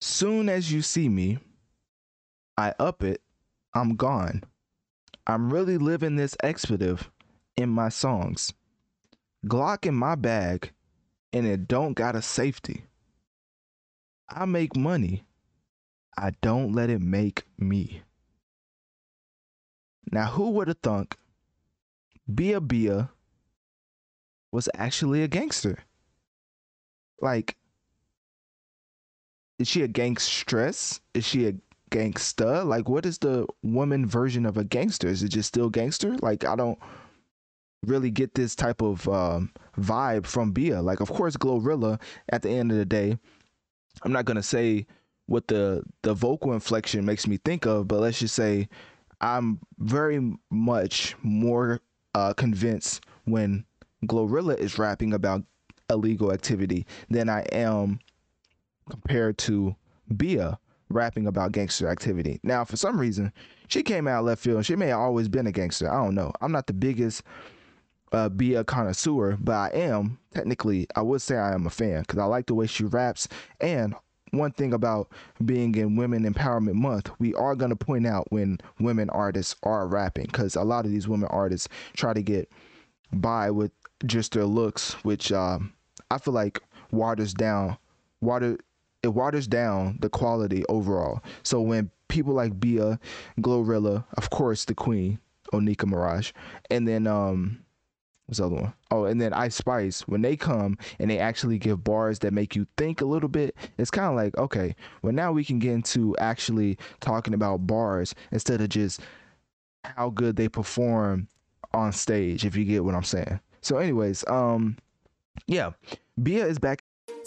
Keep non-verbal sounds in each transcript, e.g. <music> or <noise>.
Soon as you see me, I up it, I'm gone. I'm really living this expletive in my songs. Glock in my bag, and it don't got a safety. I make money. I don't let it make me. Now, who would have thunk Bia Bia was actually a gangster? Like, is she a gangstress? Is she a gangsta? Like, what is the woman version of a gangster? Is it just still gangster? Like, I don't really get this type of um, vibe from Bia. Like, of course, Glorilla. At the end of the day, I'm not gonna say what the the vocal inflection makes me think of, but let's just say I'm very much more uh, convinced when Glorilla is rapping about illegal activity than I am compared to Bia rapping about gangster activity. Now, for some reason, she came out left field. She may have always been a gangster. I don't know. I'm not the biggest uh, Bia connoisseur, but I am technically. I would say I am a fan because I like the way she raps. And one thing about being in Women Empowerment Month, we are going to point out when women artists are rapping because a lot of these women artists try to get by with just their looks, which um, I feel like waters down water it waters down the quality overall. So when people like Bia, Glorilla, of course the Queen, Onika Maraj, and then um what's the other one? Oh, and then Ice Spice, when they come and they actually give bars that make you think a little bit, it's kind of like, okay, well now we can get into actually talking about bars instead of just how good they perform on stage, if you get what I'm saying. So, anyways, um, yeah, Bia is back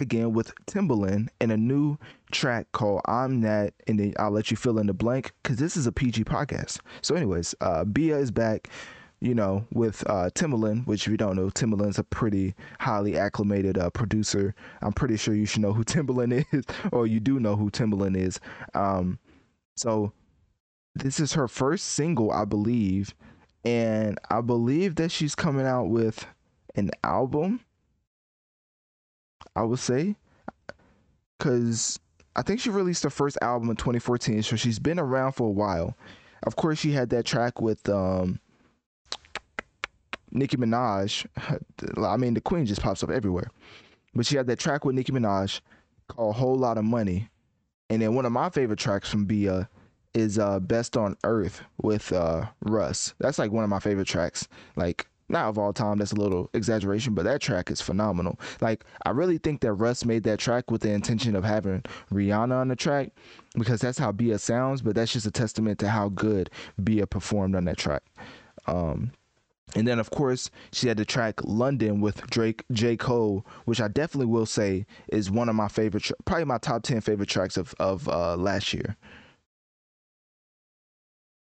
Again with Timbaland and a new track called I'm That, and then I'll let you fill in the blank because this is a PG podcast. So, anyways, uh, Bia is back, you know, with uh, Timbaland, which if you don't know, Timbaland's a pretty highly acclimated uh, producer. I'm pretty sure you should know who <laughs> Timbaland is, or you do know who Timbaland is. Um, so, this is her first single, I believe, and I believe that she's coming out with an album I would say, because I think she released her first album in 2014, so she's been around for a while. Of course, she had that track with um, Nicki Minaj. <laughs> I mean, the Queen just pops up everywhere, but she had that track with Nicki Minaj called "Whole Lot of Money," and then one of my favorite tracks from Bia is uh, "Best on Earth" with uh, Russ. That's like one of my favorite tracks. Like not of all time that's a little exaggeration but that track is phenomenal. Like i really think that russ made that track with the intention of having rihanna on the track because that's how bia sounds but that's just a testament to how good bia performed on that track. Um, and then of course she had the track london with drake j. Cole which i definitely will say is one of my favorite probably my top 10 favorite tracks of, of uh, last year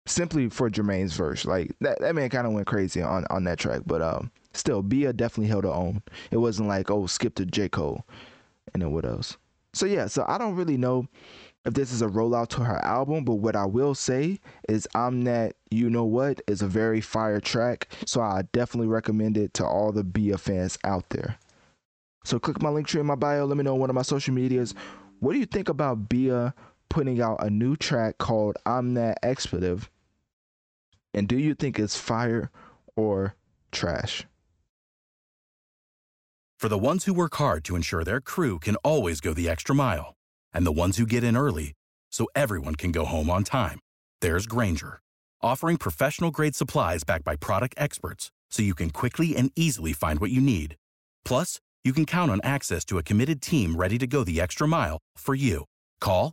simply for Jermaine's verse. Like that, that man kind of went crazy on on that track, but um, still, Bia definitely held her own. It wasn't like oh, skip to J Cole, and then what else? So yeah, so I don't really know if this is a rollout to her album, but what I will say is I'm that you know what is a very fire track, so I definitely recommend it to all the Bia fans out there. So click my Linktree in my bio. Let me know on one of my social medias. What do you think about Bia putting out a new track called I'm That Expletive and do you think it's fire or trash? For the ones who work hard to ensure their crew can always go the extra mile, and the ones who get in early so everyone can go home on time. There's Grainger, offering professional grade supplies backed by product experts so you can quickly and easily find what you need. Plus, you can count on access to a committed team ready to go the extra mile for you. Call,